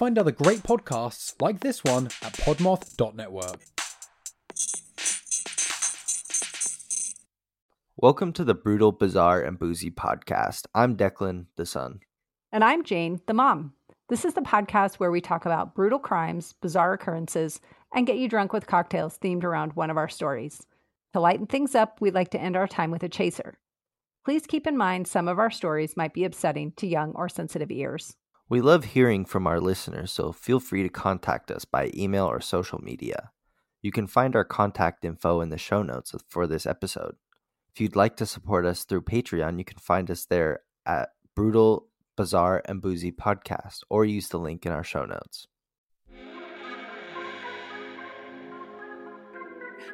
Find other great podcasts like this one at podmoth.network. Welcome to the Brutal, Bizarre, and Boozy podcast. I'm Deklan, the son. And I'm Jane, the mom. This is the podcast where we talk about brutal crimes, bizarre occurrences, and get you drunk with cocktails themed around one of our stories. To lighten things up, we'd like to end our time with a chaser. Please keep in mind some of our stories might be upsetting to young or sensitive ears. We love hearing from our listeners, so feel free to contact us by email or social media. You can find our contact info in the show notes for this episode. If you'd like to support us through Patreon, you can find us there at Brutal, Bizarre, and Boozy Podcast, or use the link in our show notes.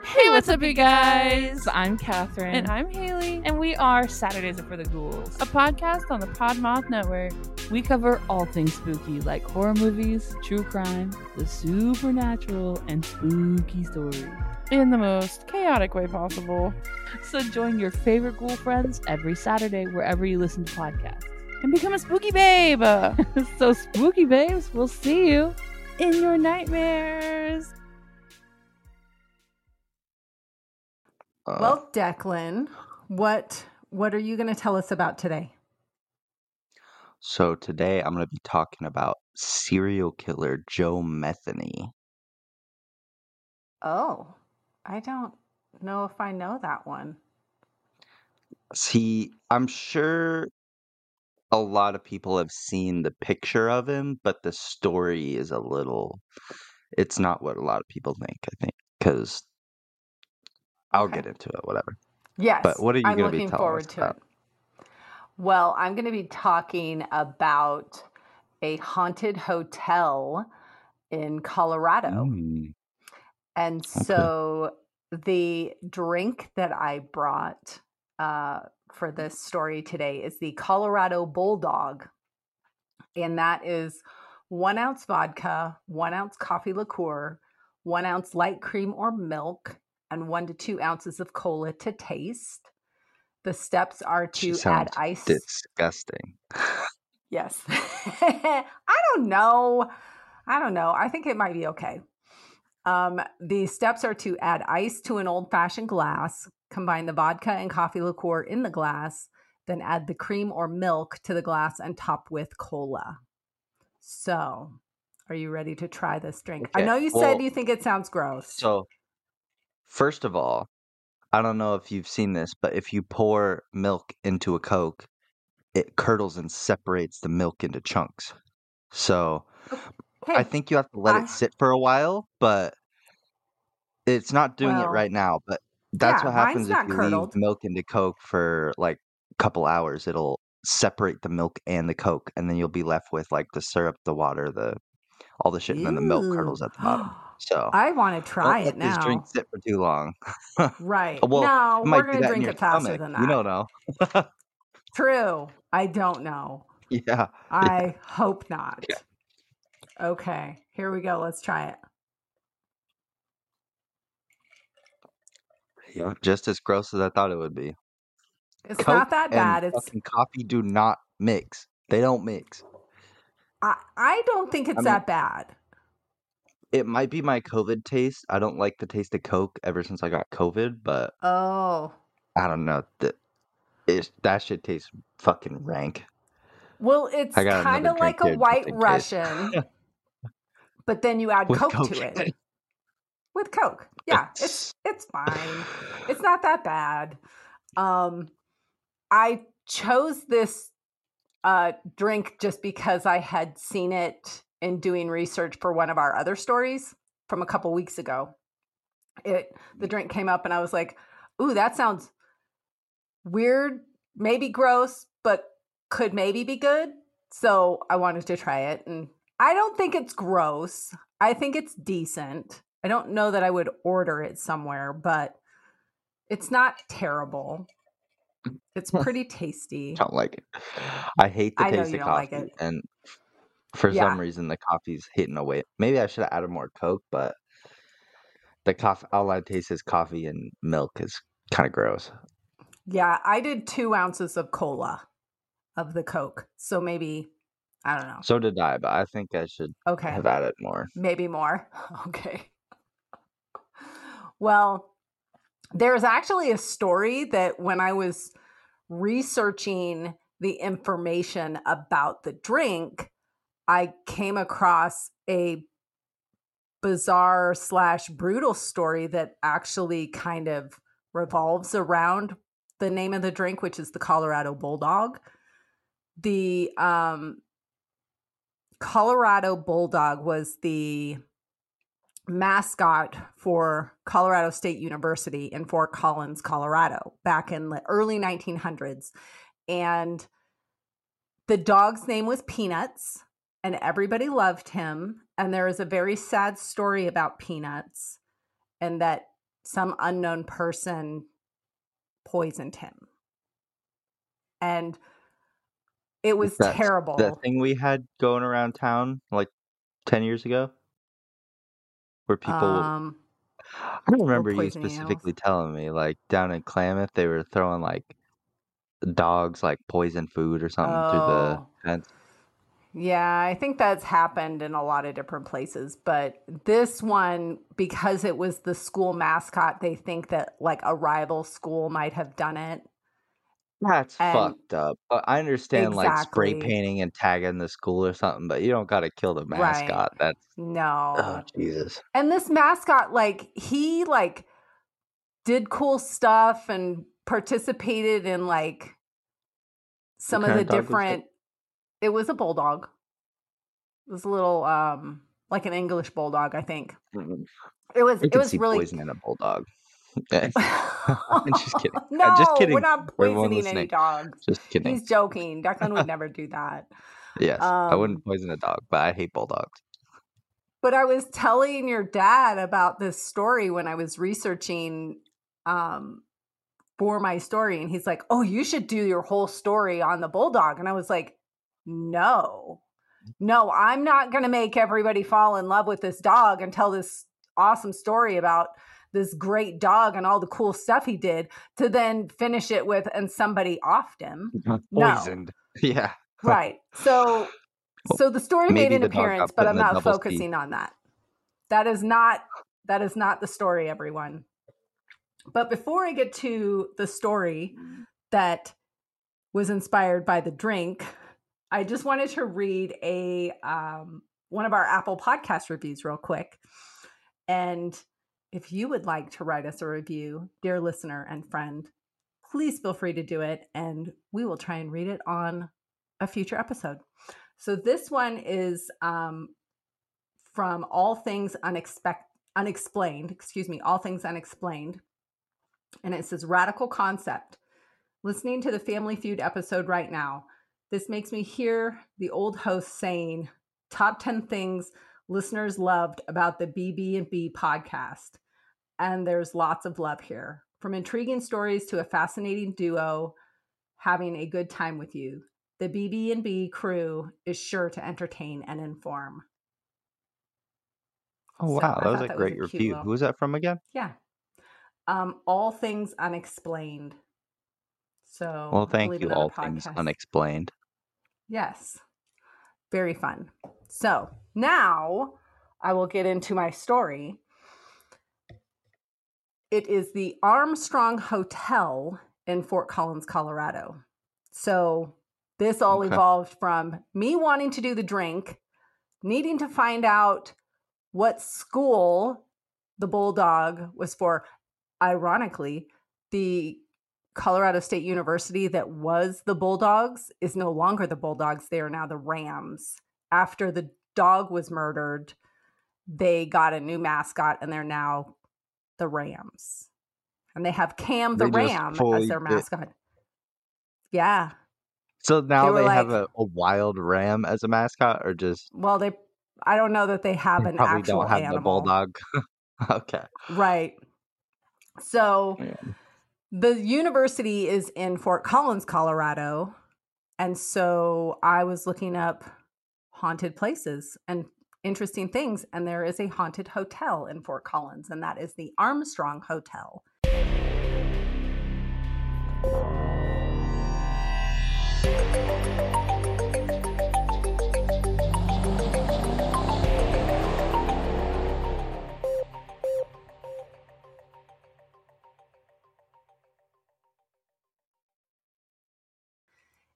Hey, what's up, you guys? I'm Catherine. And I'm Haley. And we are Saturdays Are for the Ghouls, a podcast on the Podmoth Network. We cover all things spooky, like horror movies, true crime, the supernatural, and spooky stories. In the most chaotic way possible. So join your favorite ghoul friends every Saturday wherever you listen to podcasts. And become a spooky babe. so, spooky babes, we'll see you in your nightmares. Uh, well, Deklan, what what are you going to tell us about today? So today I'm going to be talking about serial killer Joe Metheny. Oh, I don't know if I know that one. See, I'm sure a lot of people have seen the picture of him, but the story is a little it's not what a lot of people think, I think, cuz I'll okay. get into it, whatever. Yes. But what are you going to be telling forward us to about? It. Well, I'm going to be talking about a haunted hotel in Colorado. Mm. And so the drink that I brought uh, for this story today is the Colorado Bulldog. And that is one ounce vodka, one ounce coffee liqueur, one ounce light cream or milk, and one to two ounces of cola to taste. The steps are to add ice. Disgusting. yes. I don't know. I don't know. I think it might be okay. Um, the steps are to add ice to an old fashioned glass, combine the vodka and coffee liqueur in the glass, then add the cream or milk to the glass and top with cola. So, are you ready to try this drink? Okay. I know you well, said you think it sounds gross. So, First of all, I don't know if you've seen this, but if you pour milk into a Coke, it curdles and separates the milk into chunks. So I think you have to let I... it sit for a while, but it's not doing well, it right now. But that's yeah, what happens if you curdled. leave milk into Coke for like a couple hours. It'll separate the milk and the Coke, and then you'll be left with like the syrup, the water, the all the shit, and then the milk curdles at the bottom. So I want to try it now. This drink sit for too long. right. well, no, we're gonna drink it faster stomach. than that. You don't know. True. I don't know. Yeah. I yeah. hope not. Yeah. Okay. Here we go. Let's try it. Yeah, just as gross as I thought it would be. It's Coke not that bad. it's coffee do not mix. They don't mix. I I don't think it's I mean, that bad. It might be my COVID taste. I don't like the taste of Coke ever since I got COVID, but Oh. I don't know. That that shit tastes fucking rank. Well, it's kind of like a white Russian, but then you add Coke, Coke, to it. With Coke. Yeah, it's it's fine. It's not that bad. Um I chose this uh drink just because I had seen it in doing research for one of our other stories from a couple weeks ago. It the drink came up and I was like, "Ooh, that sounds weird, maybe gross, but could maybe be good." So, I wanted to try it and I don't think it's gross. I think it's decent. I don't know that I would order it somewhere, but it's not terrible. It's pretty tasty. Don't like it. Mm. I hate the I taste of coffee, like and for Yeah. some reason, the coffee's hitting away. Maybe I should have added more Coke, but the coffee, all I taste is coffee and milk is kind of gross. Yeah, I did two ounces of cola of the Coke. So maybe, I don't know. So did I, but I think I should okay. have added more. Maybe more. Okay. Well, there's actually a story that when I was researching the information about the drink, I came across a bizarre slash brutal story that actually kind of revolves around the name of the drink, which is the Colorado Bulldog. The um, Colorado Bulldog was the mascot for Colorado State University in Fort Collins, Colorado, back in the early 1900s. And the dog's name was Peanuts, and everybody loved him. And there is a very sad story about Peanuts, and that some unknown person poisoned him. And it was That's terrible. That thing we had going around town like 10 years ago? Where people. Um, I remember you specifically animals. telling me, like down in Klamath, they were throwing like dogs like poison food or something oh. through the oh. fence. Yeah, I think that's happened in a lot of different places. But this one, because it was the school mascot, they think that like a rival school might have done it. That's and fucked up. I understand like spray painting and tagging the school or something, but you don't got to kill the mascot. Right. That's no. Oh Jesus. And this mascot, like he like did cool stuff and participated in like some of the different it was a bulldog. It was a little um like an English bulldog, I think. Mm-hmm. It was it was really poison in a bulldog. I'm just kidding. no, just kidding. We're not poisoning any dogs. Just kidding. He's joking. Deklan would never do that. Yes, um, I wouldn't poison a dog, but I hate bulldogs. But I was telling your dad about this story when I was researching um, for my story, and he's like, "Oh, you should do your whole story on the bulldog." And I was like, "No, no, I'm not going to make everybody fall in love with this dog and tell this awesome story about." This great dog and all the cool stuff he did to then finish it with and somebody offed him. Poisoned. No. Yeah. right. So so the story made an appearance, but I'm not focusing on that. That is not that is not the story, everyone. But before I get to the story that was inspired by the drink, I just wanted to read a um, one of our Apple podcast reviews real quick. And if you would like to write us a review, dear listener and friend, please feel free to do it and we will try and read it on a future episode. So this one is um, from All Things Unexpect- Unexplained, excuse me, All Things Unexplained. And it says Radical Concept. Listening to the Family Feud episode right now, this makes me hear the old host saying, top 10 things listeners loved about the BB&B podcast. And there's lots of love here. From intriguing stories to a fascinating duo having a good time with you. The BB&B crew is sure to entertain and inform. Oh wow, so that was a that great was a review. Little... Who was that from again? Yeah. Um, all things unexplained. So Well, thank you, all things unexplained. Yes. Very fun. So now I will get into my story. It is the Armstrong Hotel in Fort Collins, Colorado. So this all okay. evolved from me wanting to do the drink, needing to find out what school the Bulldog was for. Ironically, the Colorado State University that was the Bulldogs is no longer the Bulldogs. They are now the Rams. After the dog was murdered, they got a new mascot and they're now the Rams. And they have Cam the they Ram as their mascot. It. Yeah. So now they, they like, have a, a, wild ram as a mascot or just Well, they I don't know that they have they an probably actual don't have animal. the bulldog. okay. Right. So yeah. the university is in Fort Collins, Colorado. And so I was looking up haunted places and interesting things. And there is a haunted hotel in Fort Collins, and that is the Armstrong Hotel.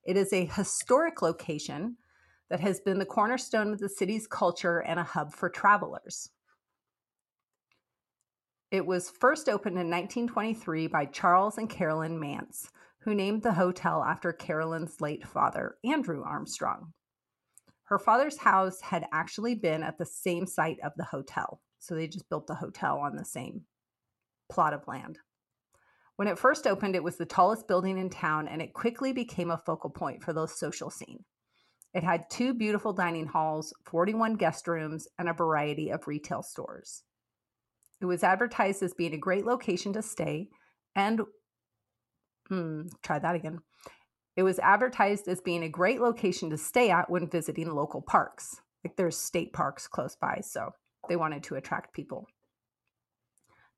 It is a historic location that has been the cornerstone of the city's culture and a hub for travelers. It was first opened in 1923 by Charles and Carolyn Mance, who named the hotel after Carolyn's late father, Andrew Armstrong. Her father's house had actually been at the same site of the hotel, so they just built the hotel on the same plot of land. When it first opened, it was the tallest building in town and it quickly became a focal point for the social scene. It had two beautiful dining halls, 41 guest rooms, and a variety of retail stores. It was advertised as being a great location to stay and hmm, try that again. It was advertised as being a great location to stay at when visiting local parks. Like there's state parks close by, so they wanted to attract people.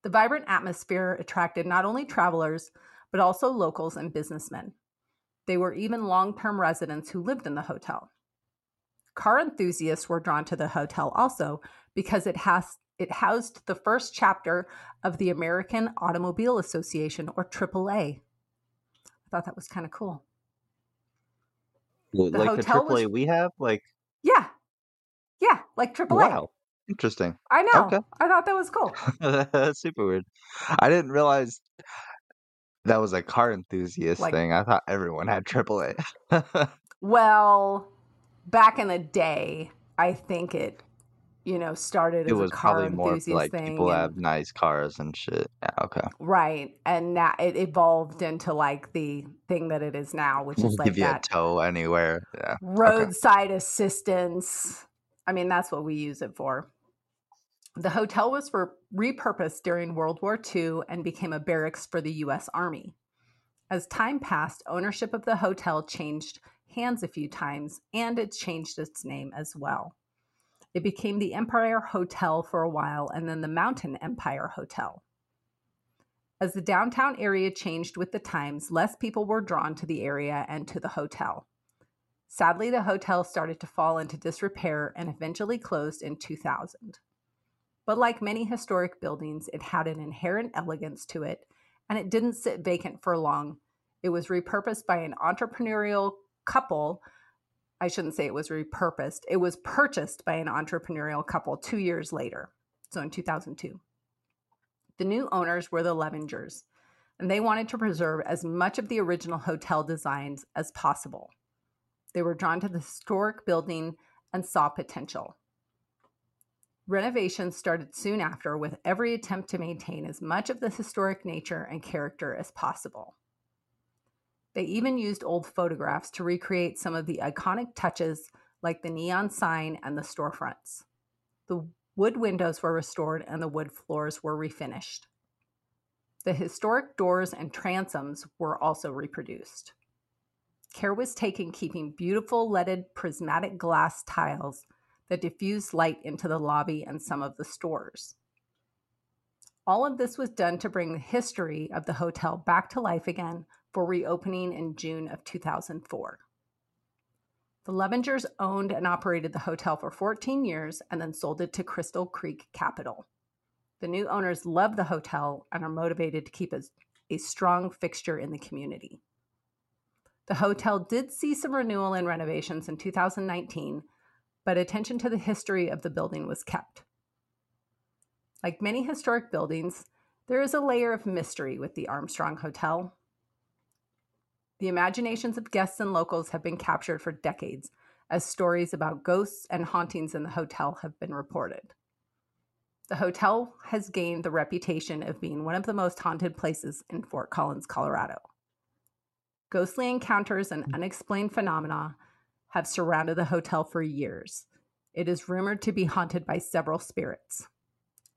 The vibrant atmosphere attracted not only travelers, but also locals and businessmen. They were even long term residents who lived in the hotel. Car enthusiasts were drawn to the hotel also because it has it housed the first chapter of the American Automobile Association or AAA. I thought that was kind of cool. Well, the like the AAA was, we have, like yeah, yeah, like AAA. Wow, interesting. I know. Okay. I thought that was cool. That's super weird. I didn't realize that was a car enthusiast like, thing. I thought everyone had AAA. well, back in the day, I think it you know, started it as was a car probably more like thing. People and, have nice cars and shit. Yeah, okay. Right. And now it evolved into like the thing that it is now, which is like give you that a tow anywhere. Yeah. Roadside okay. assistance. I mean, that's what we use it for. The hotel was repurposed during World War II and became a barracks for the US Army. As time passed, ownership of the hotel changed hands a few times and it changed its name as well. It became the Empire Hotel for a while and then the Mountain Empire Hotel. As the downtown area changed with the times, less people were drawn to the area and to the hotel. Sadly, the hotel started to fall into disrepair and eventually closed in 2000. But like many historic buildings, it had an inherent elegance to it, and it didn't sit vacant for long. It was repurposed by an entrepreneurial couple I shouldn't say it was repurposed, it was purchased by an entrepreneurial couple two years later, so in 2002. The new owners were the Levingers, and they wanted to preserve as much of the original hotel designs as possible. They were drawn to the historic building and saw potential. Renovations started soon after, with every attempt to maintain as much of the historic nature and character as possible. They even used old photographs to recreate some of the iconic touches like the neon sign and the storefronts. The wood windows were restored and the wood floors were refinished. The historic doors and transoms were also reproduced. Care was taken keeping beautiful leaded prismatic glass tiles that diffused light into the lobby and some of the stores. All of this was done to bring the history of the hotel back to life again for reopening in June of 2004. The Levingers owned and operated the hotel for 14 years and then sold it to Crystal Creek Capital. The new owners love the hotel and are motivated to keep it a strong fixture in the community. The hotel did see some renewal and renovations in 2019, but attention to the history of the building was kept. Like many historic buildings, there is a layer of mystery with the Armstrong Hotel. The imaginations of guests and locals have been captured for decades as stories about ghosts and hauntings in the hotel have been reported. The hotel has gained the reputation of being one of the most haunted places in Fort Collins, Colorado. Ghostly encounters and mm-hmm. unexplained phenomena have surrounded the hotel for years. It is rumored to be haunted by several spirits.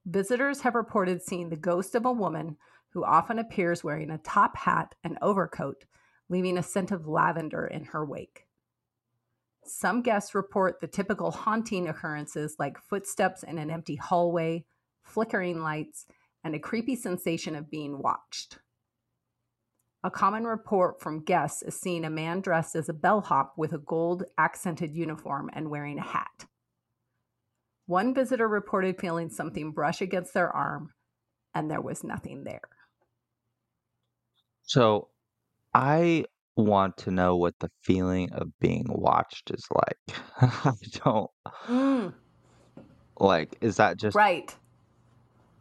Visitors have reported seeing the ghost of a woman who often appears wearing a top hat and overcoat leaving a scent of lavender in her wake. Some guests report the typical haunting occurrences like footsteps in an empty hallway, flickering lights, and a creepy sensation of being watched. A common report from guests is seeing a man dressed as a bellhop with a gold accented uniform and wearing a hat. One visitor reported feeling something brush against their arm, and there was nothing there. So I want to know what the feeling of being watched is like. I don't Mm, like. Is that just right.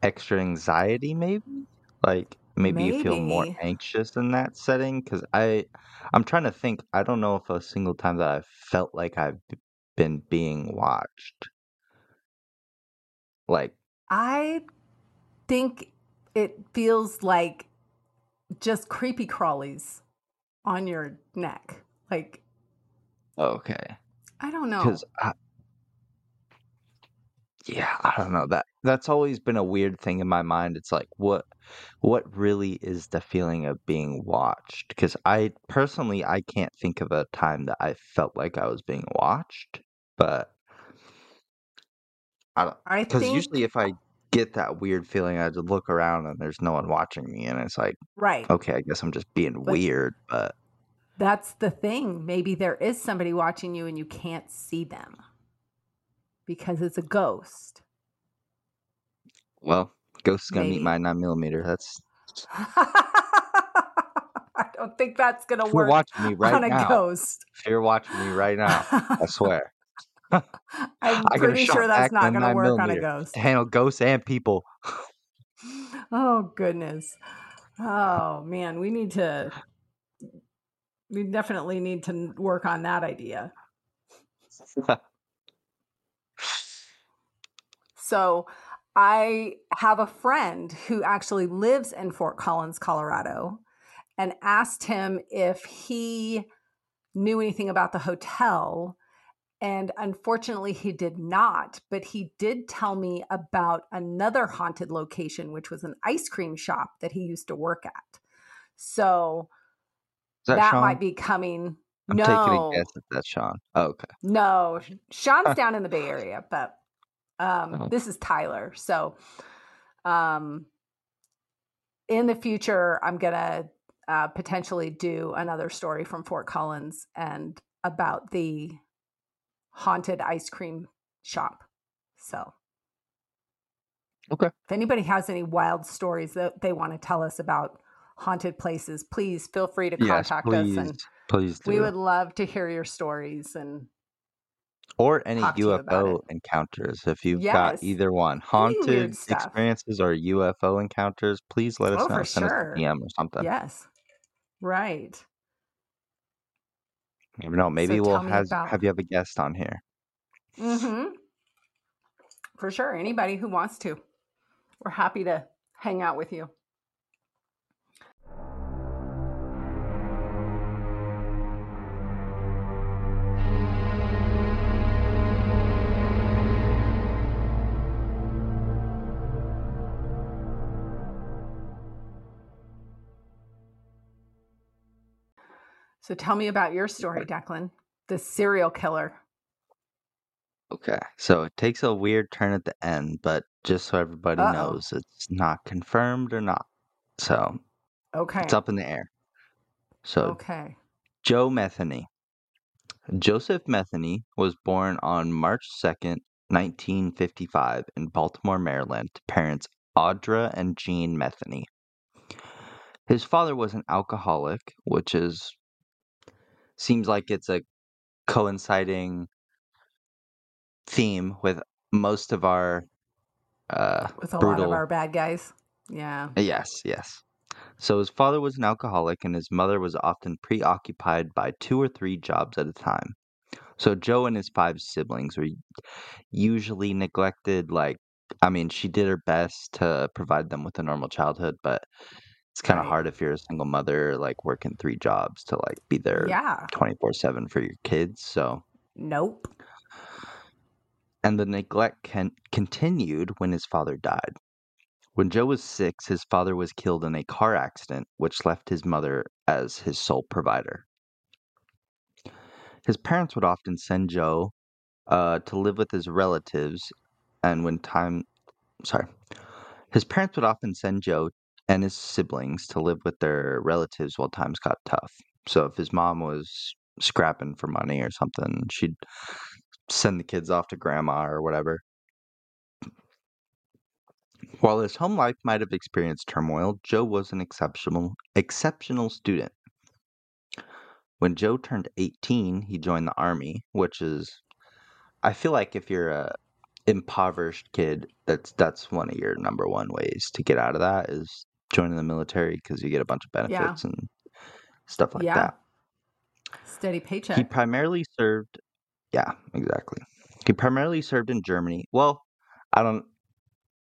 extra anxiety? Maybe like maybe you feel more anxious in that setting because I I'm trying to think. I don't know if a single time that I've felt like I've been being watched. Like I think it feels like just creepy crawlies on your neck. Like, okay, I don't know. because I yeah I don't know that that's always been a weird thing in my mind. It's like what what really is the feeling of being watched? Because I personally I can't think of a time that I felt like I was being watched, but I don't I because think, usually if I get that weird feeling, I just look around and there's no one watching me, and it's like, right. okay, I guess I'm just being But weird. But that's the thing. Maybe there is somebody watching you and you can't see them because it's a ghost. well, Ghost's gonna meet my nine millimeter. That's I don't think that's going to if you're work watching me right on a now. ghost. If you're watching me right now, I swear. I'm I pretty sure that's not going to nine work on a ghost. to handle ghosts and people. Oh goodness. Oh man, we need to we definitely need to work on that idea. So, I have a friend who actually lives in Fort Collins, Colorado, and asked him if he knew anything about the hotel. And unfortunately, he did not, but he did tell me about another haunted location, which was an ice cream shop that he used to work at. So Is that, that might be coming. I'm taking a No, guess if that's Sean. Oh, okay. no, Sean's down in the Bay Area, but um, Oh. this is Tyler. So um, in the future, I'm gonna uh, potentially do another story from Fort Collins and about the haunted ice cream shop. So Okay. if anybody has any wild stories that they want to tell us about haunted places, please feel free to Yes, contact us please, and please do. we would love to hear your stories and or any talk to you about UFO encounters. If you've got either one, haunted experiences or UFO encounters, please let us Oh, know. Send us a DM or something. Yes. Right. You never know. Maybe So we'll have about have you have a guest on here. Mm-hmm. For sure. Anybody who wants to. We're happy to hang out with you. So tell me about your story, Deklan. The serial killer. Okay. So it takes a weird turn at the end, but just so everybody Uh-oh. knows, it's not confirmed or not. So Okay. it's up in the air. So Okay. Joe Metheny. Joseph Metheny was born on March 2nd, 1955, in Baltimore, Maryland, to parents Audra and Jean Metheny. His father was an alcoholic, which is seems like it's a coinciding theme with most of our uh, With a lot brutal of our bad guys. Yeah. Yes, yes. So his father was an alcoholic and his mother was often preoccupied by two or three jobs at a time. So Joe and his five siblings were usually neglected. Like, I mean, she did her best to provide them with a normal childhood, but it's kind of Right. hard if you're a single mother, like working three jobs to like be there Yeah. 24 7 for your kids. So, Nope. and the neglect can, continued when his father died. When Joe was six, his father was killed in a car accident, which left his mother as his sole provider. His parents would often send Joe uh, to live with his relatives, and when time, sorry, his parents would often send Joe and his siblings to live with their relatives while times got tough. So if his mom was scrapping for money or something, she'd send the kids off to grandma or whatever. While his home life might have experienced turmoil, Joe was an exceptional exceptional student. when Joe turned 18, he joined the army, which is I feel like if you're a impoverished kid, that's that's one of your number one ways to get out of that is joining the military because you get a bunch of benefits yeah. and stuff like yeah. that. Steady paycheck. He primarily served yeah, exactly. He primarily served in Germany. Well, I don't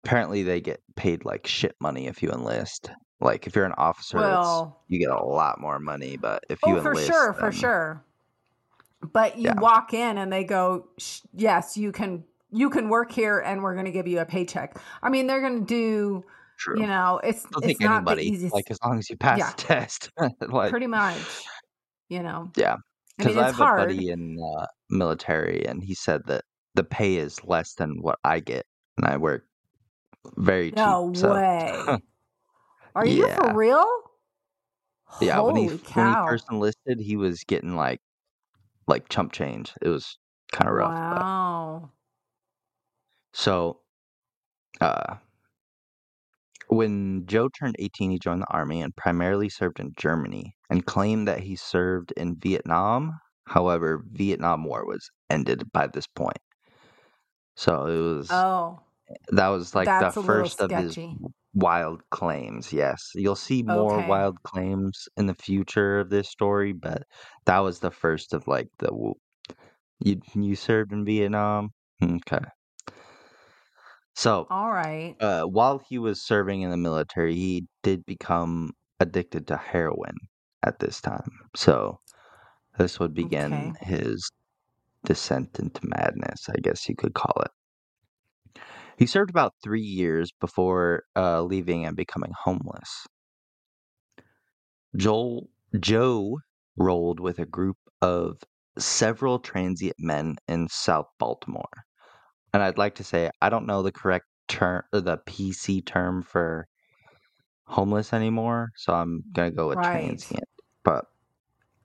apparently they get paid like shit money if you enlist. Like if you're an officer, well, you get a lot more money. But if you oh, enlist, for sure, then, for sure. But you yeah. walk in and they go, "Yes, you can. You can work here, and we're going to give you a paycheck." I mean, they're going to do. True. You know, it's not anybody, the easiest. Like as long as you pass yeah. the test, like pretty much. You know. Yeah, because I, mean, I, have hard. a buddy in uh, military, and he said that the pay is less than what I get, and I work very cheap. No way. Are you yeah. for real? Yeah, Holy when he cow. when he first enlisted, he was getting like like chump change. It was kind of rough. Wow. So, uh, when Joe turned 18, he joined the army and primarily served in Germany and claimed that he served in Vietnam. However, Vietnam War was ended by this point. So it was Oh, that was like the first of his wild claims. Yes, you'll see more Okay. wild claims in the future of this story, but that was the first of like the you you served in Vietnam. Okay. So, All right. uh, while he was serving in the military, he did become addicted to heroin at this time. So, this would begin Okay. his descent into madness, I guess you could call it. He served about three years before uh, leaving and becoming homeless. Joel Joe rolled with a group of several transient men in South Baltimore. And I'd like to say I don't know the correct term or the PC term for homeless anymore, so I'm gonna go with Right. transient. But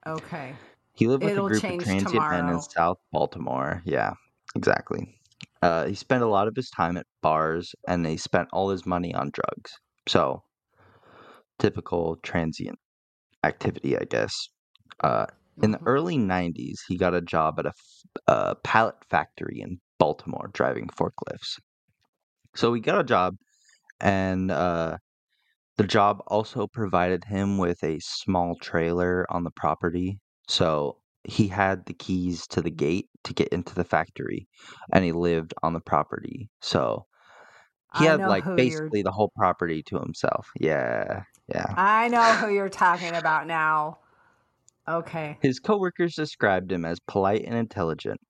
Okay. he lived with It'll a group of transient men in. South Baltimore. Yeah, exactly. Uh, he spent a lot of his time at bars, and he spent all his money on drugs. So typical transient activity, I guess. Uh, in the Mhm. early 90s, he got a job at a, a pallet factory in Baltimore driving forklifts. So he got a job, and uh, the job also provided him with a small trailer on the property. So he had the keys to the gate to get into the factory, and he lived on the property. So he I had like basically the whole property to himself. Yeah, yeah. I know who you're talking about now. Okay. His coworkers described him as polite and intelligent.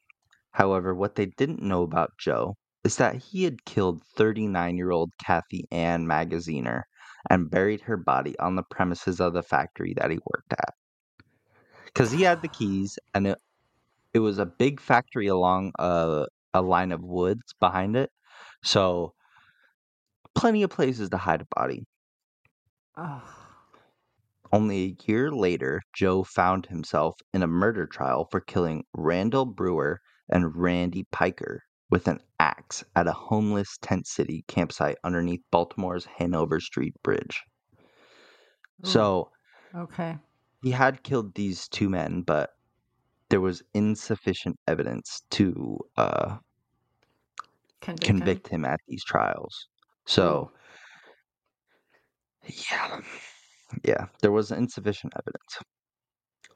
However, what they didn't know about Joe is that he had killed 39 year old Kathy Ann Magaziner and buried her body on the premises of the factory that he worked at. Because he had the keys, and it, it was a big factory along a, a line of woods behind it. So, plenty of places to hide a body. Oh. Only a year later, Joe found himself in a murder trial for killing Randall Brewer and Randy Piker with an axe at a homeless tent city campsite underneath Baltimore's Hanover Street Bridge. Ooh. So Okay. he had killed these two men, but there was insufficient evidence to uh, Convict him. convict him at these trials. So, yeah, yeah, there was insufficient evidence.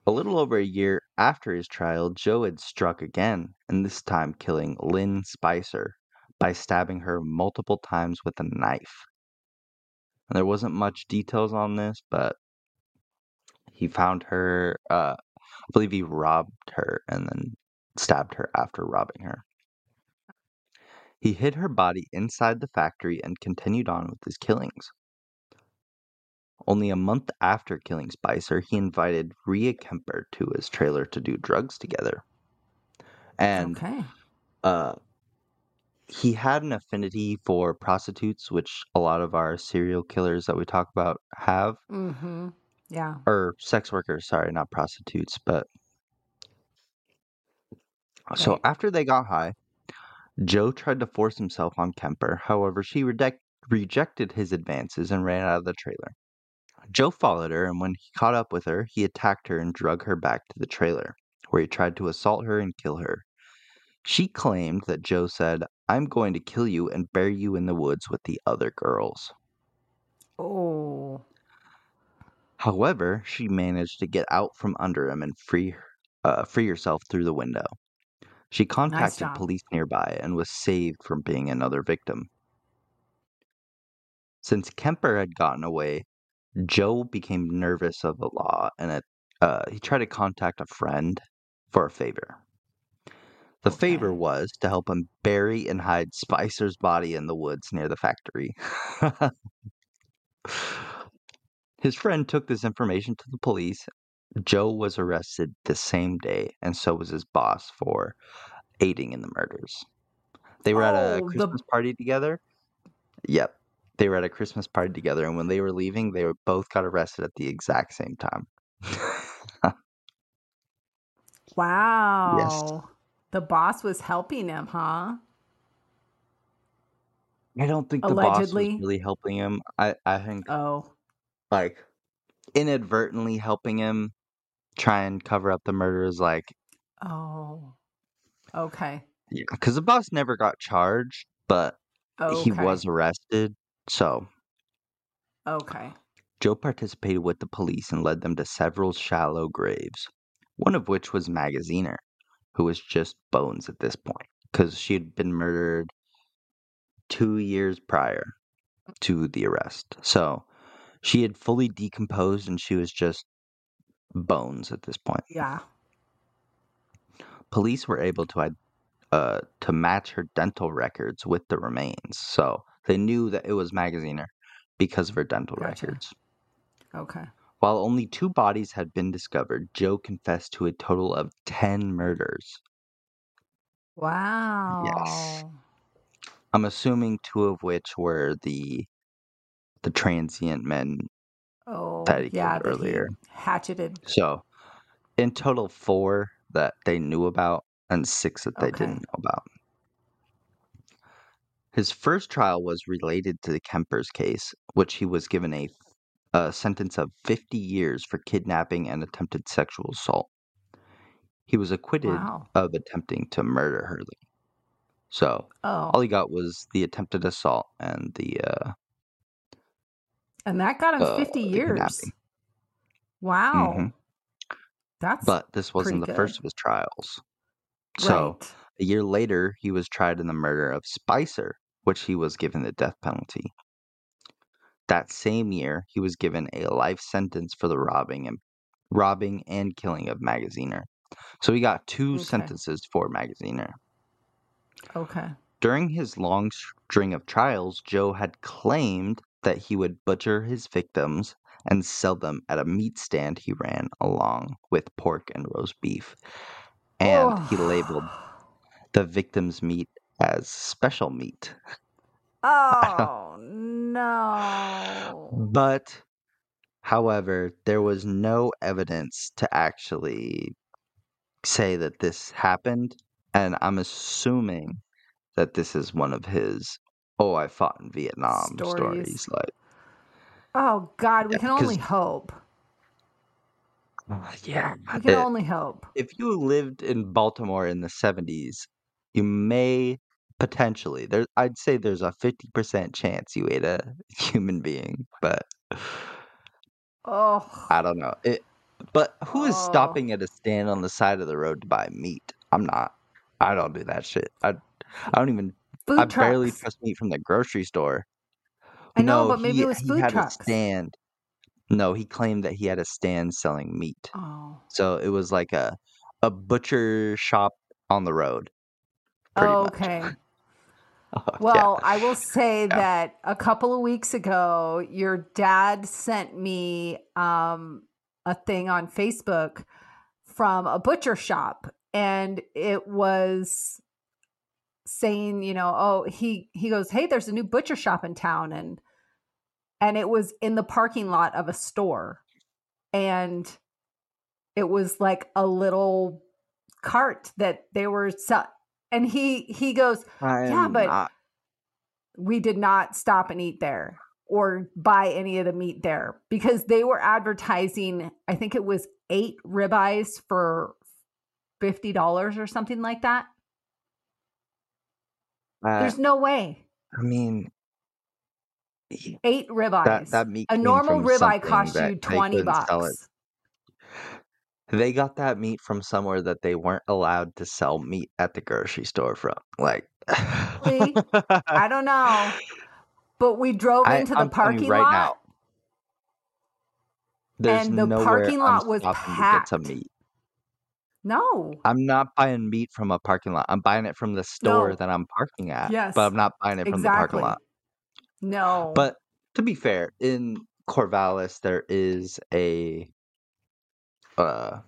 A little over a year after his trial, Joe had struck again, and this time killing Lynn Spicer by stabbing her multiple times with a knife. And there wasn't much details on this, but he found her, uh, I believe he robbed her and then stabbed her after robbing her. He hid her body inside the factory and continued on with his killings. Only a month after killing Spicer, he invited Rhea Kemper to his trailer to do drugs together. And Okay. uh, he had an affinity for prostitutes, which a lot of our serial killers that we talk about have, Mm-hmm. Yeah. or sex workers, sorry, not prostitutes, but so after they got high, Joe tried to force himself on Kemper. However, she reject, rejected his advances and ran out of the trailer. Joe followed her, and when he caught up with her, he attacked her and drug her back to the trailer, where he tried to assault her and kill her. She claimed that Joe said, I'm going to kill you and bury you in the woods with the other girls. Oh. However, she managed to get out from under him and free uh, free herself through the window. She contacted job. police nearby and was saved from being another victim. Since Kemper had gotten away, Joe became nervous of the law and it, uh, he tried to contact a friend for a favor. The favor was to help him bury and hide Spicer's body in the woods near the factory. His friend took this information to the police. Joe was arrested the same day, and so was his boss for aiding in the murders. They were at a Oh, the Christmas party together. Yep. They were at a Christmas party together, and when they were leaving, they were both got arrested at the exact same time. yes. wow. The boss was helping him, huh? I don't think the boss was really helping him. I, I think Oh. like inadvertently helping him try and cover up the murders like Oh. Okay. yeah because the boss never got charged but oh, he was arrested so Okay. joe participated with the police and led them to several shallow graves one of which was magaziner who was just bones at this point because she had been murdered two years prior to the arrest so she had fully decomposed and she was just bones at this point Yeah. police were able to uh, to match her dental records with the remains, so they knew that it was Magaziner because of her dental Gotcha. records. Okay. While only two bodies had been discovered, Joe confessed to a total of ten murders. Wow. Yes. I'm assuming two of which were the the transient men Oh, that he yeah, killed earlier. he hatcheted. So, in total, four that they knew about and six that they Okay. didn't know about. His first trial was related to the Kemper's case, which he was given a, a sentence of 50 years for kidnapping and attempted sexual assault. He was acquitted Wow. of attempting to murder Hurley. So, all Oh, he got was the attempted assault and the uh, and that got him uh, 50 years. Wow. Mhm. That's But this wasn't the first of his trials. So, right. A year later, he was tried in the murder of Spicer, which he was given the death penalty. That same year, he was given a life sentence for the robbing and robbing and killing of Magaziner. So he got two Okay. sentences for Magaziner. Okay. During his long string of trials, Joe had claimed that he would butcher his victims and sell them at a meat stand he ran along with pork and roast beef. And he labeled the victim's meat as special meat. Oh no. But, however, there was no evidence to actually say that this happened. And I'm assuming that this is one of his, oh, I fought in Vietnam stories. Stories. Like, Oh God, we Yeah, can only hope. Uh, yeah. We can it- only hope. if you lived in Baltimore in the 70s, you may potentially there I'd say there's a 50% chance you ate a human being, but Oh. I don't know. It but who is Oh. stopping at a stand on the side of the road to buy meat? I'm not. I don't do that shit. I I don't even Food I trucks. barely trust meat from the grocery store. I know, no, but maybe he, it was he food had trucks. a stand. No, he claimed that he had a stand selling meat. Oh. So it was like a a butcher shop on the road. Okay. Oh, yeah. Well, I will say that a couple of weeks ago, your dad sent me um, a thing on Facebook from a butcher shop, and it was saying, you know, oh, he he goes, hey, there's a new butcher shop in town, and and it was in the parking lot of a store, and it was like a little cart that they were and he he goes I Yeah, but- not- we did not stop and eat there. or buy any of the meat there because they were advertising, I think it was eight ribeyes for $50 or something like that. Uh, There's no way. I mean, eight ribeyes. That, that meat a normal ribeye costs you 20 bucks. They got that meat from somewhere that they weren't allowed to sell meat at the grocery store from. Like, I don't know. But we drove into I, the parking right lot. Now, there's and the parking lot I'm was packed. To meat. No. I'm not buying meat from a parking lot. I'm buying it from the store no. that I'm parking at. Yes. But I'm not buying it from exactly. the parking lot. No. But to be fair, in Corvallis there is a uh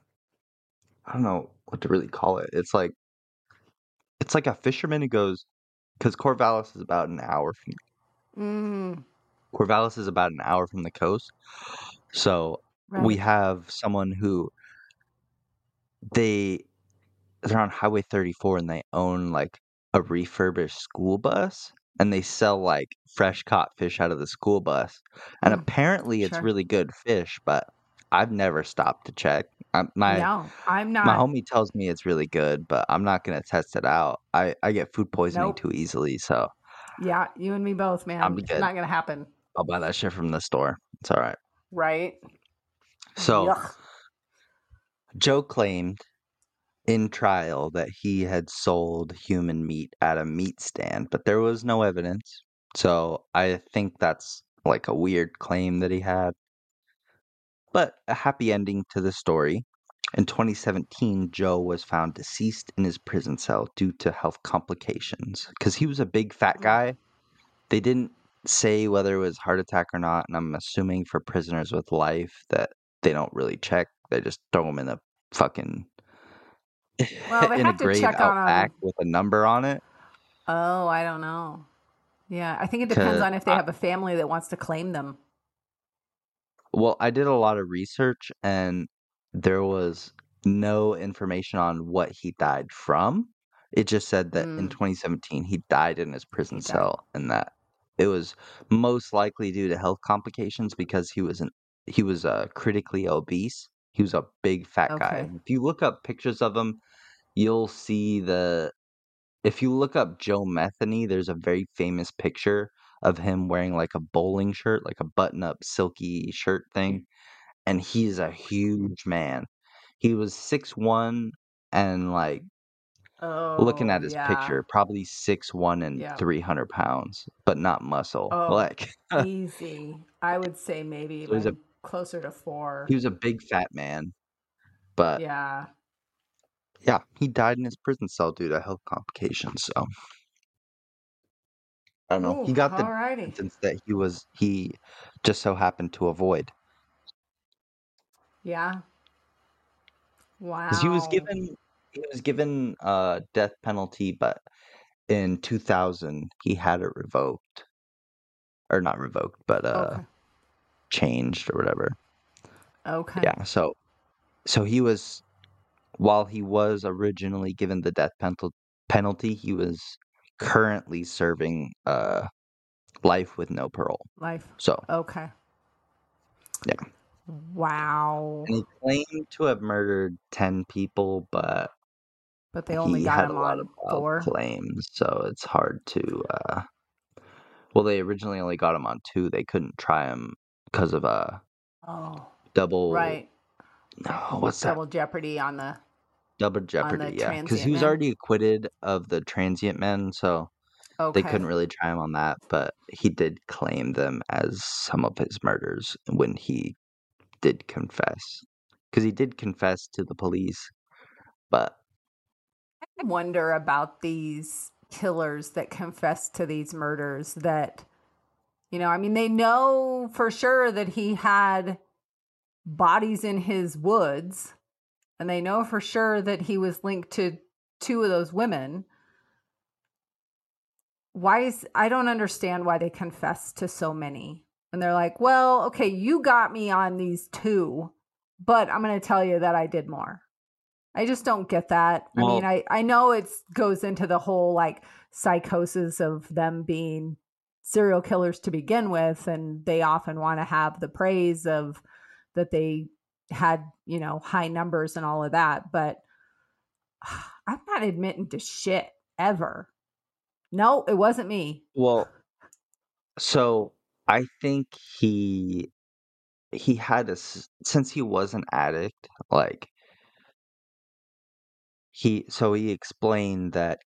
I don't know what to really call it. It's like it's like a fisherman who goes because Corvallis is about an hour from Mm. Corvallis is about an hour from the coast. So we have someone who they they're on Highway 34 and they own like a refurbished school bus and they sell like fresh caught fish out of the school bus. And Mm, apparently it's really good fish, but I've never stopped to check. I, my No, I'm not. my homie tells me it's really good, but I'm not gonna test it out. I I get food poisoning Nope. too easily, so Yeah, you and me both, man. I'm good. Not gonna happen. I'll buy that shit from the store. It's all right. Right? So Yuck. Joe claimed in trial that he had sold human meat at a meat stand, but there was no evidence. So I think that's like a weird claim that he had. But a happy ending to the story. In 2017, Joe was found deceased in his prison cell due to health complications. Because he was a big fat mm. guy. They didn't say whether it was heart attack or not, and I'm assuming for prisoners with life that they don't really check. They just throw them in a fucking well, in a grave out back with a number on it. Oh, I don't know. Yeah, I think it depends on if they have a family that wants to claim them. Well, I did a lot of research and there was no information on what he died from. It just said that mm. in 2017 he died in his prison cell and that it was most likely due to health complications because he was an he was uh, critically obese. He was a big fat okay. guy. If you look up pictures of him, you'll see the if you look up Joe Metheny, there's a very famous picture of him wearing like a bowling shirt, like a button up silky shirt thing. And he's a huge man. He was six one and like oh, looking at his yeah. picture, probably six one and yeah. three hundred pounds, but not muscle. Oh, like easy. I would say maybe so a, closer to four. He was a big fat man. But yeah. Yeah, he died in his prison cell due to health complications. So I don't know. Ooh, he got the sentence that he was he just so happened to avoid. Yeah. Wow. Because he was given he was given a death penalty, but in 2000 he had it revoked, or not revoked, but uh, okay. changed or whatever. Okay. Yeah. So, so he was while he was originally given the death penalty, he was currently serving uh, life with no parole. Life. So okay. Yeah. Wow. And he claimed to have murdered ten people, but but they only got him on four claims, so it's hard to. Uh, well, they originally only got him on two. They couldn't try him because of a uh, oh double right. No, what's double that? jeopardy on the Double jeopardy, yeah, because he was men? already acquitted of the transient men, so okay. they couldn't really try him on that. But he did claim them as some of his murders when he did confess, because he did confess to the police. But I wonder about these killers that confess to these murders. That you know, I mean, they know for sure that he had bodies in his woods and they know for sure that he was linked to two of those women. Why is i don't understand why they confess to so many. And they're like well okay you got me on these two but i'm going to tell you that i did more. I just don't get that. Well, i mean i i know it goes into the whole like psychosis of them being serial killers to begin with and they often want to have the praise of that they had, you know, high numbers and all of that, but I'm not admitting to shit ever. No, it wasn't me. Well, so I think he he had a since he was an addict, like he so he explained that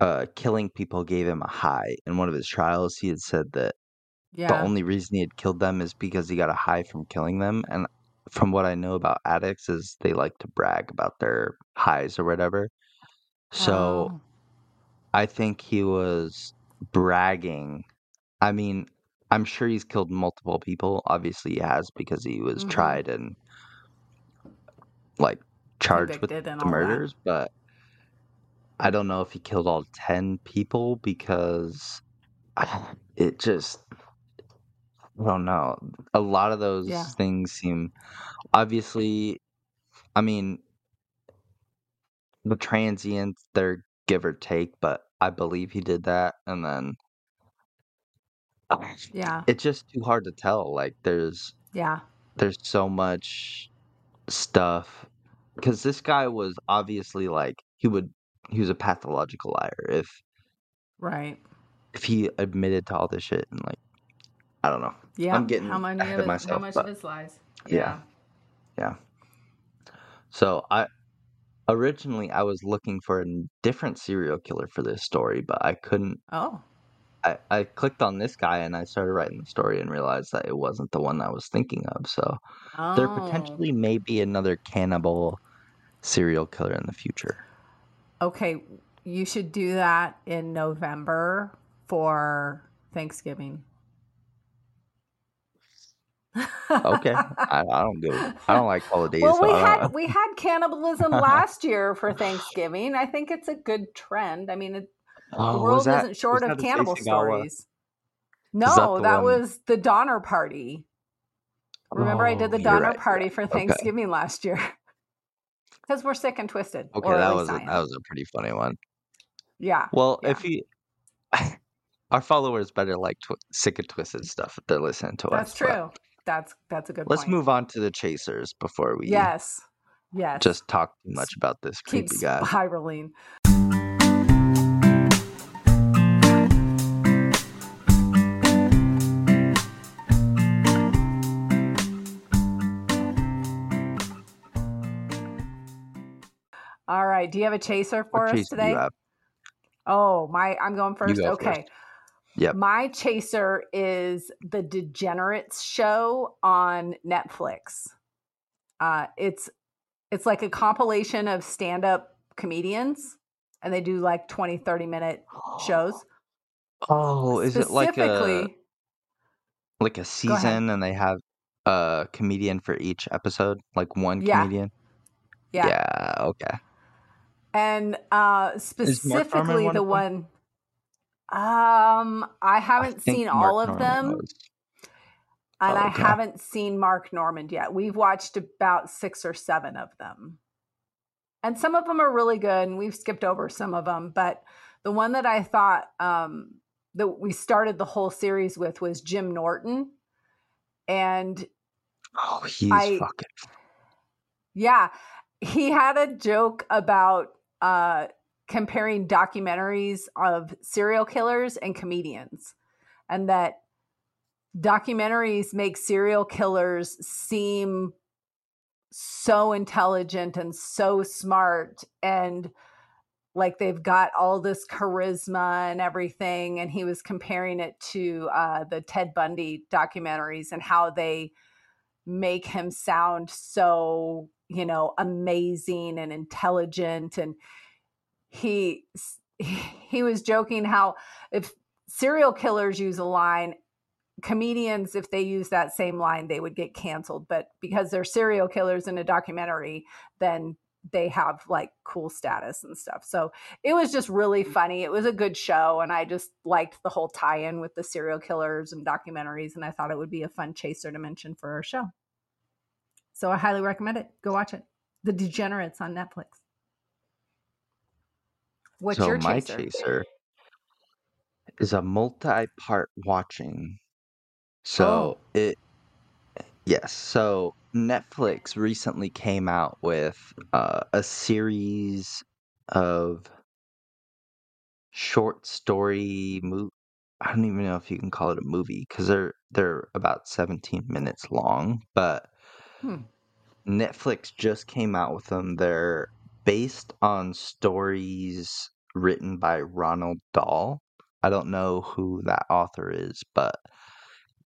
uh killing people gave him a high. In one of his trials, he had said that the only reason he had killed them is because he got a high from killing them. And from what I know about addicts is they like to brag about their highs or whatever. So Oh. I think he was bragging. I mean, I'm sure he's killed multiple people. Obviously, he has because he was hmm tried and like charged with the that. murders, but I don't know if he killed all 10 people because it just Oh, I don't know. A lot of those Yeah. things seem obviously I mean, the transients, they're give or take, but I believe he did that and then Yeah. it's just too hard to tell. Like there's Yeah. there's so much stuff because this guy was obviously like he would he was a pathological liar if Right. if he admitted to all this shit and like I don't know. Yeah. I'm getting how many ahead of, of myself. How much of his lies? Yeah. yeah. Yeah. So I originally I was looking for a different serial killer for this story, but I couldn't Oh. I, I clicked on this guy and I started writing the story and realized that it wasn't the one I was thinking of. So there oh. potentially may be another cannibal serial killer in the future. Okay, you should do that in November for Thanksgiving. Okay, I, I, don't go. I don't like holidays. Well, we so had we had cannibalism last year for Thanksgiving. I think it's a good trend. I mean, it, Oh, the world that, isn't short of cannibal stories. No, that, that was the Donner Party. Remember, oh, I did oh, the oh, Donner right. Party for Thanksgiving okay. last year because we're sick and twisted. Okay, that was a, that was a pretty funny one. Yeah. Well, yeah. if you, our followers better like tw- sick and twisted stuff if they're listening to that's us. That's true. That's that's a good. Let's point. move on to the chasers before we. Yes. Yes. Just talk too much about this creepy Keep guy. Spiraling. All right. Do you have a chaser for what us today? Oh, my I'm going first. Go okay. First. Yep. My chaser is the Degenerates show on Netflix. Uh, it's it's like a compilation of stand-up comedians and they do like 20 30 minute shows. Oh, is it like a like a season and they have a comedian for each episode, like one yeah. comedian? Yeah. Yeah, okay and uh specifically the one um i haven't I seen Mark all of Normand them was... and oh, okay. i haven't seen mark normand yet. We've watched about six or seven of them. And some of them are really good and we've skipped over some of them but the one that i thought um that we started the whole series with was jim norton and oh he's I, fucking yeah he had a joke about uh, comparing documentaries of serial killers and comedians, and that documentaries make serial killers seem so intelligent and so smart and like they've got all this charisma and everything and he was comparing it to uh, the ted bundy documentaries and how they make him sound so you know, amazing and intelligent. And he he was joking how if serial killers use a line, comedians, if they use that same line, they would get canceled. But because they're serial killers in a documentary, then they have like cool status and stuff. So it was just really mm. funny. It was a good show. And I just liked the whole tie in with the serial killers and documentaries. And I thought it would be a fun chaser to mention for our show. So I highly recommend it. Go watch it. The Degenerates on Netflix. What's so your my chaser? chaser is a multi-part watching. So Oh. it yes, so Netflix recently came out with uh, a series of short story mo- I don't even know if you can call it a movie because they're they're about 17 minutes long, but Hmm. Netflix just came out with them. They're based on stories written by Ronald Dahl. I don't know who that author is, but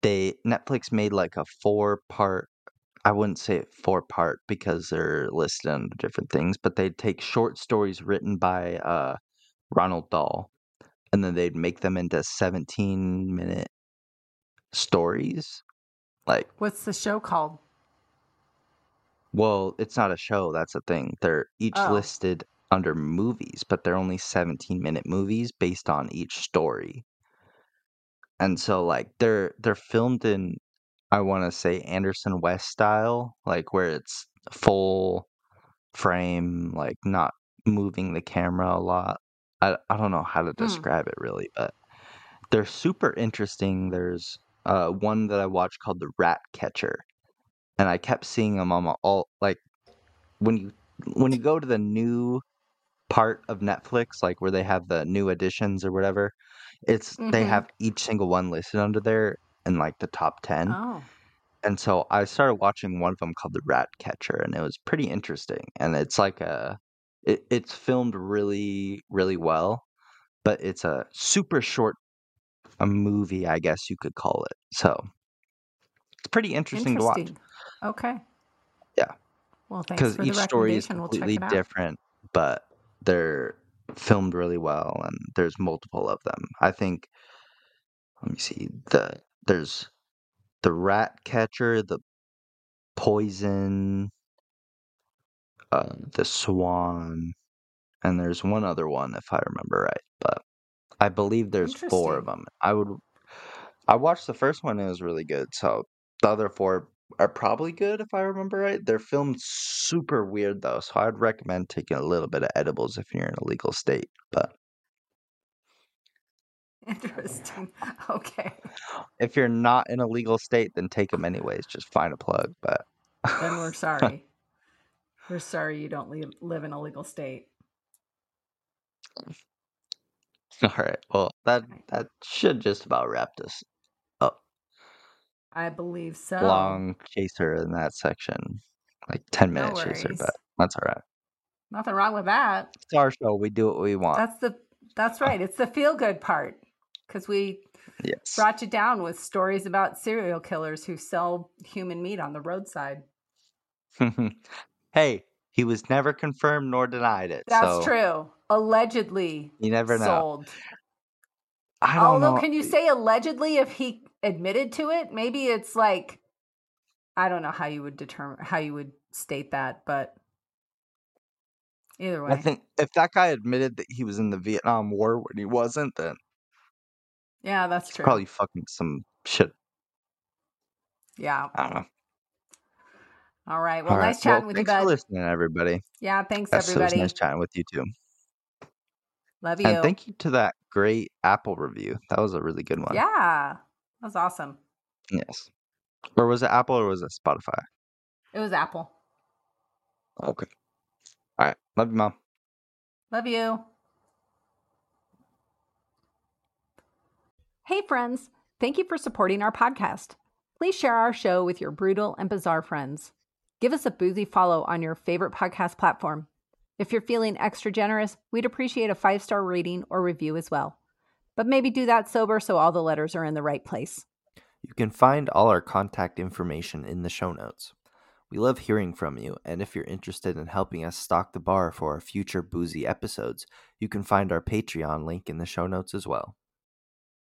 they Netflix made like a four part I wouldn't say four part because they're listed under different things, but they'd take short stories written by uh Ronald Dahl and then they'd make them into 17 minute stories. Like What's the show called? Well, it's not a show, that's the thing. They're each Oh. listed under movies, but they're only 17 minute movies based on each story. And so like they're they're filmed in I want to say Anderson West style, like where it's full frame, like not moving the camera a lot. I I don't know how to Hmm. describe it really, but they're super interesting. There's uh one that I watched called The Rat Catcher and I kept seeing them on all like when you when you go to the new part of Netflix, like where they have the new editions or whatever, it's they Mhm. have each single one listed under there in like the top ten. Oh. And so I started watching one of them called The Rat Catcher, and it was pretty interesting. And it's like a it, it's filmed really really well, but it's a super short a movie, I guess you could call it. So it's pretty interesting to watch. Okay. Yeah. Well, thanks because for the each story is recommendation. We'll completely different, but they're filmed really well, and there's multiple of them. I think. Let me see. The there's the rat catcher, the poison, uh, the swan, and there's one other one if I remember right. But I believe there's four of them. I would. I watched the first one; it was really good. So the other four are probably good if I remember right. They're filmed super weird though, so I'd recommend taking a little bit of edibles if you're in a legal state. But Interesting. Okay. if you're not in a legal state, then take them anyways. Just find a plug. But Then we're sorry. we're sorry you don't live, live in a legal state. all right, well that that should just about wrap this. I believe so. Long chaser in that section, like ten No minute chaser, but that's all right. Nothing wrong with that. It's our show. We do what we want. That's the that's right. It's the feel good part because we yes. brought you down with stories about serial killers who sell human meat on the roadside. hey, he was never confirmed nor denied it. That's so true. Allegedly You never know. sold. I don't Although, know. can you say allegedly if he admitted to it? Maybe it's like I don't know how you would determine how you would state that, but either way, I think if that guy admitted that he was in the Vietnam War when he wasn't, then yeah, that's he's true. probably fucking some shit. Yeah. I don't know. All right. Well, All right. nice chatting well, with you, guys. thanks for listening, everybody. Yeah. Thanks, Yes, it was everybody. nice chatting with you too. Love you. And thank you to that great Apple review. That was a really good one. Yeah, that was awesome. Yes. Or was it Apple or was it Spotify? It was Apple. Okay. All right. Love you, mom. Love you. Hey, friends. Thank you for supporting our podcast. Please share our show with your brutal and bizarre friends. Give us a boozy follow on your favorite podcast platform. If you're feeling extra generous, we'd appreciate a five star rating or review as well. But maybe do that sober so all the letters are in the right place. You can find all our contact information in the show notes. We love hearing from you, and if you're interested in helping us stock the bar for our future boozy episodes, you can find our Patreon link in the show notes as well.